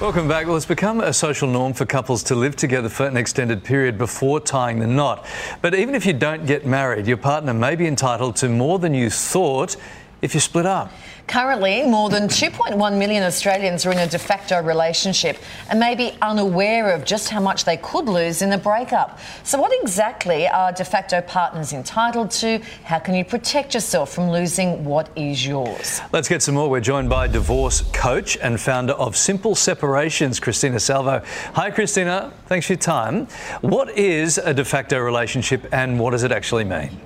Welcome back. Well, it's become a social norm for couples to live together for an extended period before tying the knot. But even if you don't get married, your partner may be entitled to more than you thought if you split up. Currently, more than 2.1 million Australians are in a de facto relationship and may be unaware of just how much they could lose in a breakup. So, what exactly are de facto partners entitled to? How can you protect yourself from losing what is yours? Let's get some more. We're joined by divorce coach and founder of Simple Separations, Christina Salvo. Hi, Christina. Thanks for your time. What is a de facto relationship and what does it actually mean?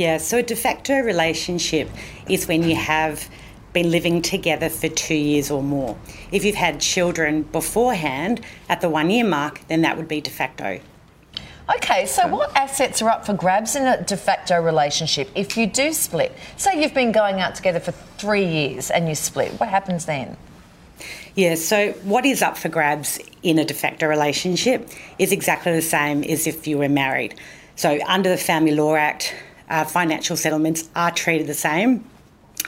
Yeah, so a de facto relationship is when you have been living together for two years or more. If you've had children beforehand at the one year mark, then that would be de facto. Okay, so what assets are up for grabs in a de facto relationship if you do split? Say you've been going out together for three years and you split, what happens then? Yeah, so what is up for grabs in a de facto relationship is exactly the same as if you were married. So, under the Family Law Act, uh, financial settlements are treated the same.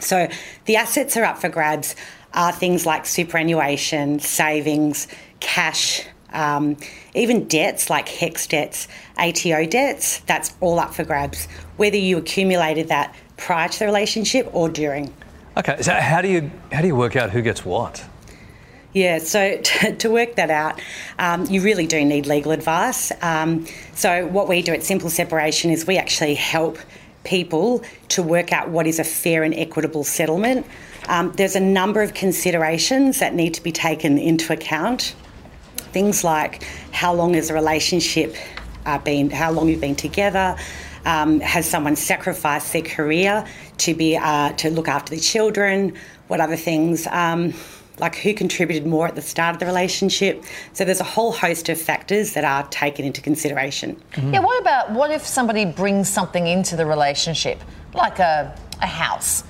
So the assets are up for grabs are things like superannuation, savings, cash, um, even debts like HECS debts, ATO debts, that's all up for grabs, whether you accumulated that prior to the relationship or during. Okay, so how do you how do you work out who gets what? Yeah, so to, to work that out, um, you really do need legal advice. Um, so, what we do at Simple Separation is we actually help people to work out what is a fair and equitable settlement. Um, there's a number of considerations that need to be taken into account. Things like how long has a relationship uh, been, how long you've been together, um, has someone sacrificed their career to be uh, to look after the children, what other things. Um, like who contributed more at the start of the relationship. So there's a whole host of factors that are taken into consideration. Mm-hmm. Yeah, what about what if somebody brings something into the relationship, like a, a house?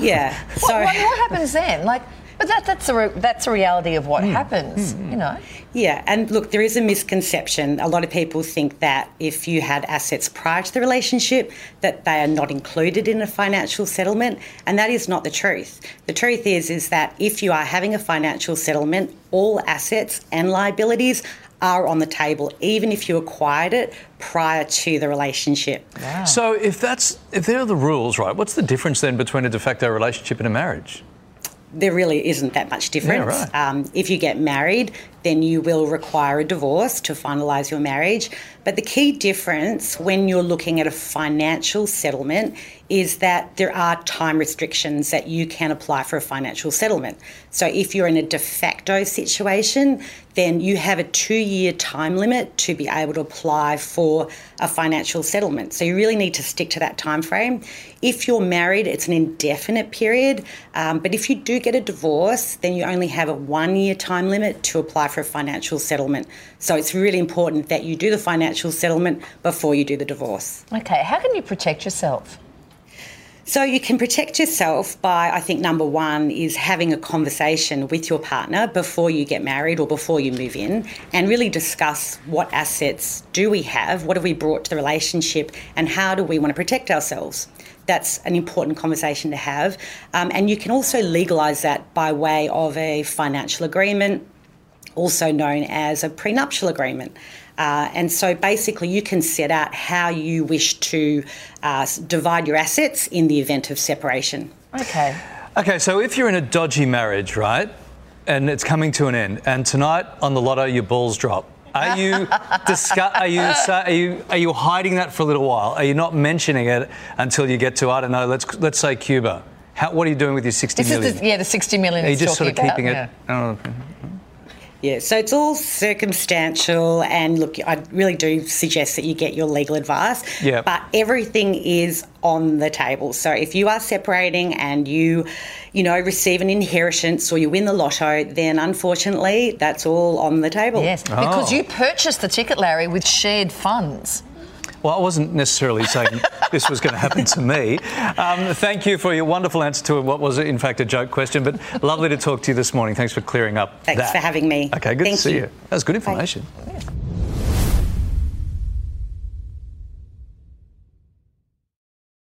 yeah. So what, what, what happens then? Like but that, that's, a re- that's a reality of what mm. happens, mm. you know. Yeah, and look, there is a misconception. A lot of people think that if you had assets prior to the relationship, that they are not included in a financial settlement, and that is not the truth. The truth is is that if you are having a financial settlement, all assets and liabilities are on the table, even if you acquired it prior to the relationship. Wow. So if that's if they're the rules, right? What's the difference then between a de facto relationship and a marriage? There really isn't that much difference. Yeah, right. um, if you get married, then you will require a divorce to finalise your marriage. But the key difference when you're looking at a financial settlement is that there are time restrictions that you can apply for a financial settlement. So if you're in a de facto situation, then you have a two year time limit to be able to apply for a financial settlement. So you really need to stick to that time frame. If you're married, it's an indefinite period. Um, but if you do get a divorce, then you only have a one year time limit to apply for a financial settlement. So it's really important that you do the financial settlement before you do the divorce. Okay, how can you protect yourself? So you can protect yourself by, I think, number one is having a conversation with your partner before you get married or before you move in and really discuss what assets do we have, what have we brought to the relationship, and how do we want to protect ourselves. That's an important conversation to have. Um, and you can also legalise that by way of a financial agreement, also known as a prenuptial agreement. Uh, and so basically, you can set out how you wish to uh, divide your assets in the event of separation. Okay. Okay, so if you're in a dodgy marriage, right, and it's coming to an end, and tonight on the lotto your balls drop, are you, discuss, are you are you are you hiding that for a little while? Are you not mentioning it until you get to I don't know? Let's let's say Cuba. How, what are you doing with your sixty this million? Is the, yeah, the sixty million. Are you just sort of about? keeping it? Yeah. Yeah, so it's all circumstantial, and look, I really do suggest that you get your legal advice. Yeah. But everything is on the table. So if you are separating and you, you know, receive an inheritance or you win the lotto, then unfortunately, that's all on the table. Yes, because oh. you purchased the ticket, Larry, with shared funds. Well, I wasn't necessarily saying this was going to happen to me. Um, thank you for your wonderful answer to what was, in fact, a joke question, but lovely to talk to you this morning. Thanks for clearing up Thanks that. for having me. Okay, good Thank to see you. you. That was good information. Bye.